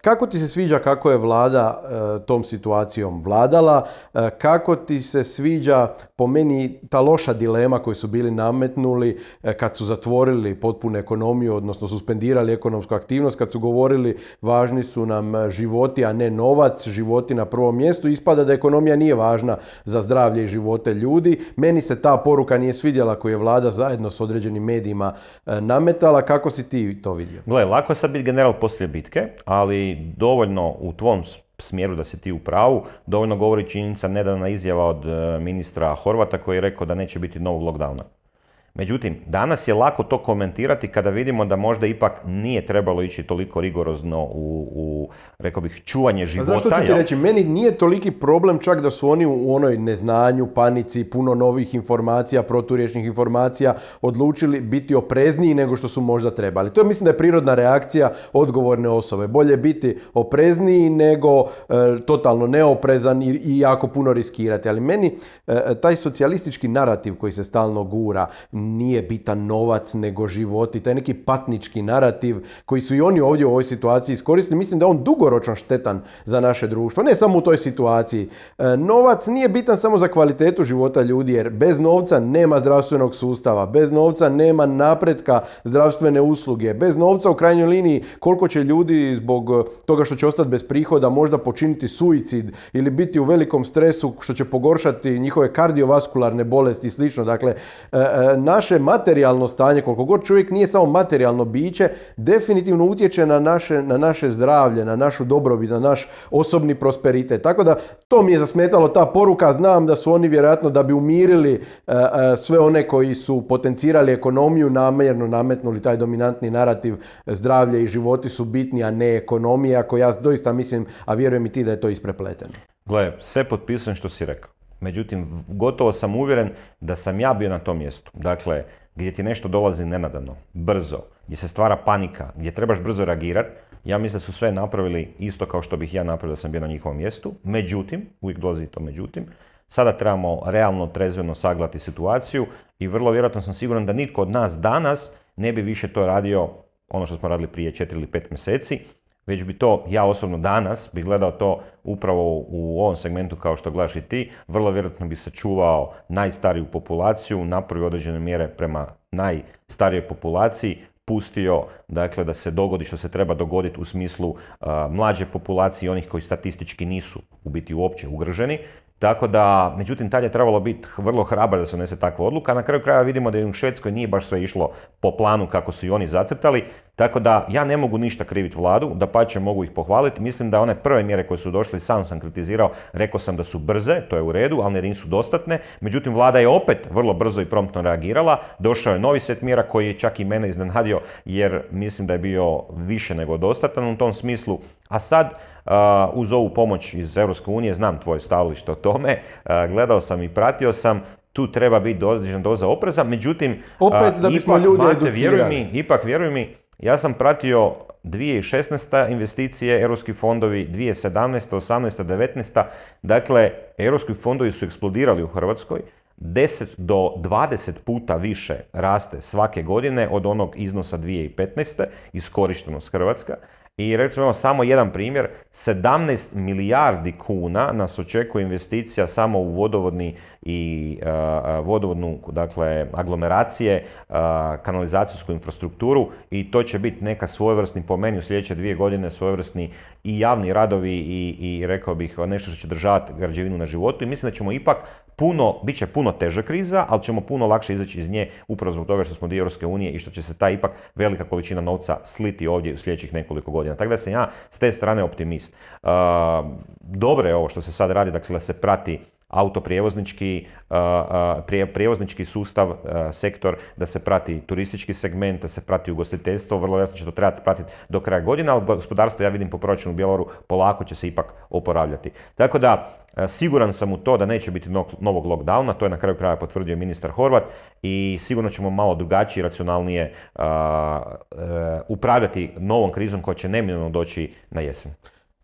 Kako ti se sviđa kako je vlada e, tom situacijom vladala? E, kako ti se sviđa po meni ta loša dilema koju su bili nametnuli e, kad su zatvorili potpunu ekonomiju, odnosno suspendirali ekonomsku aktivnost, kad su govorili važni su nam životi, a ne novac, životi na prvom mjestu, ispada da ekonomija nije važna za zdravlje i živote ljudi. Meni se ta poruka nije svidjela koju je vlada zajedno s određenim medijima nametala. Kako si ti to vidio? Gle, lako je sad biti general poslije bitke, ali dovoljno u tvom smjeru da si ti u pravu. Dovoljno govori činjenica nedavna izjava od ministra Horvata koji je rekao da neće biti novog lockdowna. Međutim, danas je lako to komentirati kada vidimo da možda ipak nije trebalo ići toliko rigorozno u, u rekao bih, čuvanje života. A zašto ću ti reći, meni nije toliki problem čak da su oni u onoj neznanju, panici, puno novih informacija, proturječnih informacija, odlučili biti oprezniji nego što su možda trebali. To je mislim da je prirodna reakcija odgovorne osobe. Bolje biti oprezniji nego e, totalno neoprezan i, i jako puno riskirati. Ali meni e, taj socijalistički narativ koji se stalno gura, nije bitan novac nego životi, taj neki patnički narativ koji su i oni ovdje u ovoj situaciji iskoristili, mislim da je on dugoročno štetan za naše društvo, ne samo u toj situaciji. E, novac nije bitan samo za kvalitetu života ljudi, jer bez novca nema zdravstvenog sustava, bez novca nema napretka zdravstvene usluge, bez novca u krajnjoj liniji koliko će ljudi zbog toga što će ostati bez prihoda možda počiniti suicid ili biti u velikom stresu što će pogoršati njihove kardiovaskularne bolesti i slično. Dakle, e, e, naše materijalno stanje, koliko god čovjek nije samo materijalno biće, definitivno utječe na naše, na naše zdravlje, na našu dobrobit, na naš osobni prosperitet. Tako da to mi je zasmetalo ta poruka, znam da su oni vjerojatno da bi umirili e, sve one koji su potencirali ekonomiju namjerno nametnuli taj dominantni narativ zdravlje i životi su bitni, a ne ekonomija, ako ja doista mislim, a vjerujem i ti da je to isprepleteno. Gle, sve potpisujem što si rekao. Međutim, gotovo sam uvjeren da sam ja bio na tom mjestu. Dakle, gdje ti nešto dolazi nenadano, brzo, gdje se stvara panika, gdje trebaš brzo reagirati, ja mislim da su sve napravili isto kao što bih ja napravio da sam bio na njihovom mjestu. Međutim, uvijek dolazi to međutim, sada trebamo realno, trezveno sagledati situaciju i vrlo vjerojatno sam siguran da nitko od nas danas ne bi više to radio ono što smo radili prije 4 ili 5 mjeseci, već bi to, ja osobno danas, bi gledao to upravo u ovom segmentu kao što gledaš i ti, vrlo vjerojatno bi sačuvao najstariju populaciju, napravio određene mjere prema najstarijoj populaciji, pustio dakle, da se dogodi što se treba dogoditi u smislu mlađe populacije i onih koji statistički nisu u biti uopće ugroženi. Tako da, međutim, tad je trebalo biti vrlo hrabar da se donese takva odluka. Na kraju kraja vidimo da i u Švedskoj nije baš sve išlo po planu kako su i oni zacrtali. Tako da ja ne mogu ništa kriviti vladu, da pače mogu ih pohvaliti. Mislim da one prve mjere koje su došle, sam sam kritizirao, rekao sam da su brze, to je u redu, ali ne nisu dostatne. Međutim, vlada je opet vrlo brzo i promptno reagirala. Došao je novi set mjera koji je čak i mene iznenadio jer mislim da je bio više nego dostatan u tom smislu. A sad, uz ovu pomoć iz EU, znam tvoje stavlište o tome, gledao sam i pratio sam, tu treba biti određena doza opreza, međutim, Opet da bismo ipak, Mate, vjeruj mi, ipak vjeruj mi, ja sam pratio 2016. investicije, europski fondovi, 2017. 18. 19. Dakle, europski fondovi su eksplodirali u Hrvatskoj. 10 do 20 puta više raste svake godine od onog iznosa 2015. iskorištenost Hrvatska. I recimo samo jedan primjer, 17 milijardi kuna nas očekuje investicija samo u vodovodni i vodovodnu, dakle, aglomeracije, kanalizacijsku infrastrukturu i to će biti neka svojevrsni, po meni u sljedeće dvije godine, svojevrsni i javni radovi i, i rekao bih nešto što će državati građevinu na životu i mislim da ćemo ipak puno, bit će puno teža kriza, ali ćemo puno lakše izaći iz nje upravo zbog toga što smo dio Europske unije i što će se ta ipak velika količina novca sliti ovdje u sljedećih nekoliko godina. Tako da sam ja s te strane optimist. Dobro je ovo što se sad radi, dakle da se prati autoprijevoznički prijevoznički sustav, sektor, da se prati turistički segment, da se prati ugostiteljstvo, vrlo vjerojatno će to trebati pratiti do kraja godine, ali gospodarstvo, ja vidim po proračunu Bjeloru, polako će se ipak oporavljati. Tako da, siguran sam u to da neće biti novog lockdowna, to je na kraju kraja potvrdio ministar Horvat i sigurno ćemo malo drugačije, racionalnije e, upravljati novom krizom koja će neminovno doći na jesen.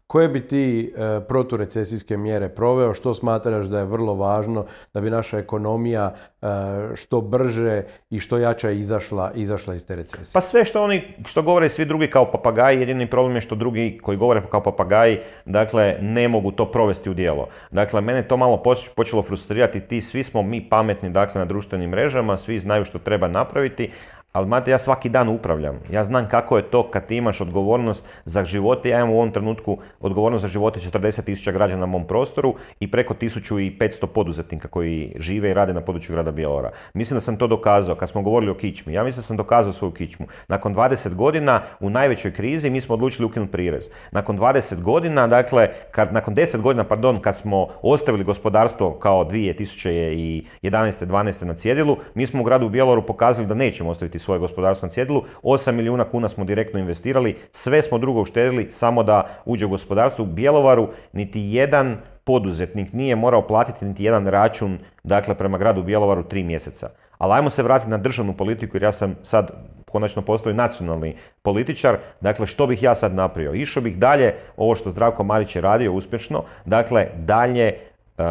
Koje bi ti e, proturecesijske mjere proveo? Što smatraš da je vrlo važno da bi naša ekonomija e, što brže i što jača izašla, izašla iz te recesije? Pa sve što oni, što govore svi drugi kao papagaji, jedini problem je što drugi koji govore kao papagaji, dakle, ne mogu to provesti u djelo. Dakle, mene to malo počelo frustrirati, ti svi smo mi pametni, dakle, na društvenim mrežama, svi znaju što treba napraviti, ali mate, ja svaki dan upravljam. Ja znam kako je to kad ti imaš odgovornost za živote. Ja imam u ovom trenutku odgovornost za živote 40.000 građana na mom prostoru i preko 1500 poduzetnika koji žive i rade na području grada Bjelora. Mislim da sam to dokazao kad smo govorili o kičmi. Ja mislim da sam dokazao svoju kičmu. Nakon 20 godina u najvećoj krizi mi smo odlučili ukinuti prirez. Nakon 20 godina, dakle, kad, nakon 10 godina, pardon, kad smo ostavili gospodarstvo kao 2011. 12. na cjedilu, mi smo u gradu Bjeloru pokazali da nećemo ostaviti svoje gospodarstvo na cjedilu. 8 milijuna kuna smo direktno investirali, sve smo drugo uštedili samo da uđe u gospodarstvo. U Bjelovaru niti jedan poduzetnik nije morao platiti niti jedan račun dakle, prema gradu Bjelovaru tri mjeseca. Ali ajmo se vratiti na državnu politiku jer ja sam sad konačno postoji nacionalni političar. Dakle, što bih ja sad napravio? Išao bih dalje ovo što Zdravko Marić je radio uspješno, dakle, dalje uh,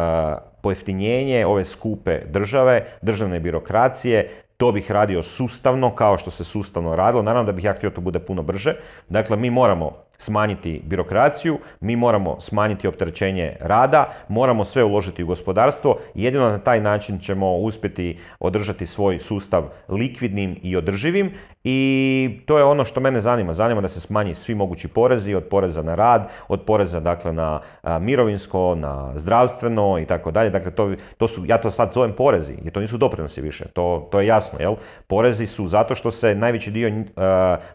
pojeftinjenje ove skupe države, državne birokracije, to bih radio sustavno kao što se sustavno radilo. Naravno da bih ja htio to bude puno brže. Dakle, mi moramo smanjiti birokraciju, mi moramo smanjiti opterećenje rada, moramo sve uložiti u gospodarstvo. Jedino na taj način ćemo uspjeti održati svoj sustav likvidnim i održivim i to je ono što mene zanima. Zanima da se smanji svi mogući porezi, od poreza na rad, od poreza dakle na mirovinsko, na zdravstveno i tako dalje. Dakle, to, to su, ja to sad zovem porezi, jer to nisu doprinosi više, to, to je jasno, jel? Porezi su zato što se najveći dio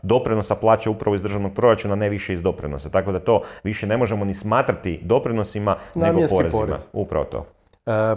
doprinosa plaća upravo iz državnog proračuna, ne više iz doprinosa. Tako da to više ne možemo ni smatrati doprinosima, nego porezima. Upravo to. E,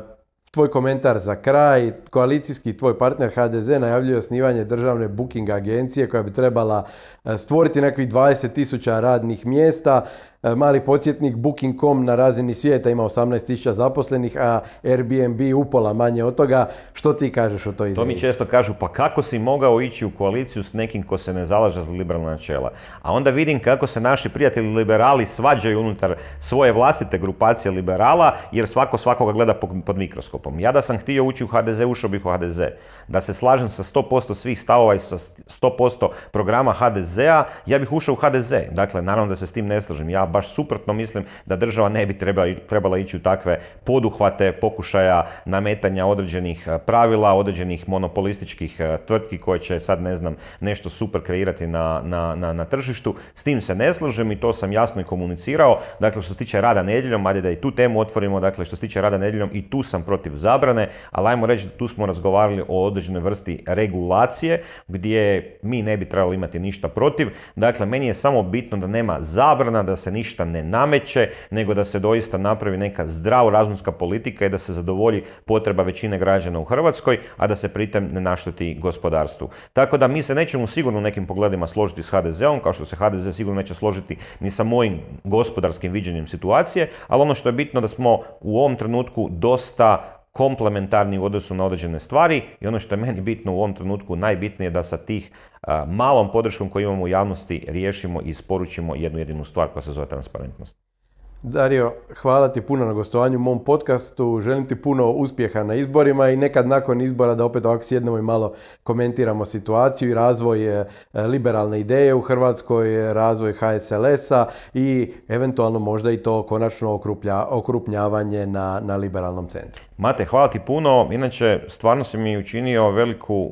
tvoj komentar za kraj. Koalicijski tvoj partner HDZ najavljuje osnivanje državne booking agencije koja bi trebala e, stvoriti nekih 20.000 radnih mjesta. E, mali podsjetnik, Booking.com na razini svijeta ima 18.000 zaposlenih, a Airbnb upola manje od toga. Što ti kažeš o toj ideji? To mi često kažu, pa kako si mogao ići u koaliciju s nekim ko se ne zalaže za liberalna načela? A onda vidim kako se naši prijatelji liberali svađaju unutar svoje vlastite grupacije liberala, jer svako svakoga gleda pod mikroskopom. Ja da sam htio ući u HDZ, ušao bih u HDZ. Da se slažem sa 100% svih stavova i sa 100% programa HDZ-a, ja bih ušao u HDZ. Dakle, naravno da se s tim ne slažem. Ja baš suprotno mislim da država ne bi trebala, ići u takve poduhvate pokušaja nametanja određenih e, pravila, određenih monopolističkih e, tvrtki koje će sad ne znam nešto super kreirati na, na, na, na tržištu. S tim se ne slažem i to sam jasno i komunicirao. Dakle, što se tiče rada nedjeljom, ajde da i tu temu otvorimo, dakle što se tiče rada nedjeljom i tu sam protiv zabrane, ali ajmo reći da tu smo razgovarali o određenoj vrsti regulacije gdje mi ne bi trebali imati ništa protiv. Dakle, meni je samo bitno da nema zabrana, da se ništa ništa ne nameće, nego da se doista napravi neka zdravo razumska politika i da se zadovolji potreba većine građana u Hrvatskoj, a da se pritom ne našteti gospodarstvu. Tako da mi se nećemo sigurno u nekim pogledima složiti s HDZ-om, kao što se HDZ sigurno neće složiti ni sa mojim gospodarskim viđenjem situacije, ali ono što je bitno da smo u ovom trenutku dosta komplementarni u odnosu na određene stvari i ono što je meni bitno u ovom trenutku najbitnije je da sa tih malom podrškom koju imamo u javnosti riješimo i isporučimo jednu jedinu stvar koja se zove transparentnost. Dario, hvala ti puno na gostovanju u mom podcastu. Želim ti puno uspjeha na izborima i nekad nakon izbora da opet ovako sjednemo i malo komentiramo situaciju i razvoj e, liberalne ideje u Hrvatskoj, razvoj HSLS-a i eventualno možda i to konačno okrupnjavanje na, na liberalnom centru. Mate, hvala ti puno. Inače, stvarno si mi učinio veliku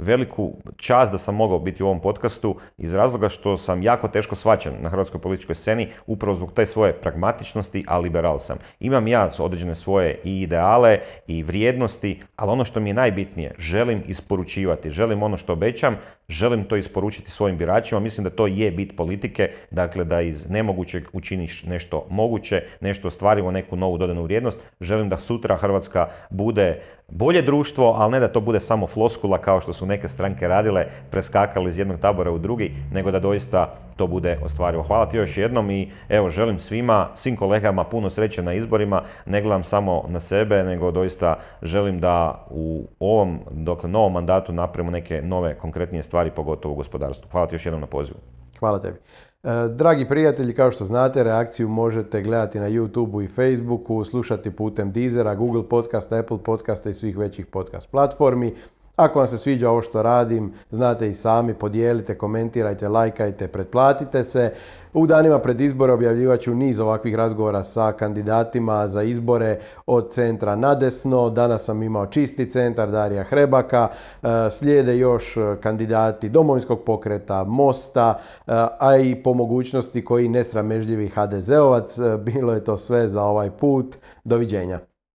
veliku čast da sam mogao biti u ovom podcastu iz razloga što sam jako teško svačan na hrvatskoj političkoj sceni upravo zbog te svoje pragmatičnosti, a liberal sam. Imam ja određene svoje i ideale i vrijednosti, ali ono što mi je najbitnije, želim isporučivati, želim ono što obećam, želim to isporučiti svojim biračima, mislim da to je bit politike, dakle da iz nemogućeg učiniš nešto moguće, nešto ostvarimo, neku novu dodanu vrijednost, želim da sutra Hrvatska bude bolje društvo, ali ne da to bude samo floskula kao što su neke stranke radile, preskakali iz jednog tabora u drugi, nego da doista to bude ostvarivo. Hvala ti još jednom i evo želim svima, svim kolegama puno sreće na izborima, ne gledam samo na sebe, nego doista želim da u ovom, dokle novom mandatu napravimo neke nove konkretnije stvari, pogotovo u gospodarstvu. Hvala ti još jednom na pozivu. Hvala tebi. E, dragi prijatelji, kao što znate, reakciju možete gledati na YouTubeu i Facebooku, slušati putem Deezera, Google podcasta, Apple podcasta i svih većih podcast platformi. Ako vam se sviđa ovo što radim, znate i sami, podijelite, komentirajte, lajkajte, pretplatite se. U danima pred izbore objavljivat ću niz ovakvih razgovora sa kandidatima za izbore od centra na desno. Danas sam imao čisti centar Darija Hrebaka. E, slijede još kandidati domovinskog pokreta, Mosta, e, a i po mogućnosti koji nesramežljivi HDZ-ovac. E, bilo je to sve za ovaj put. Doviđenja.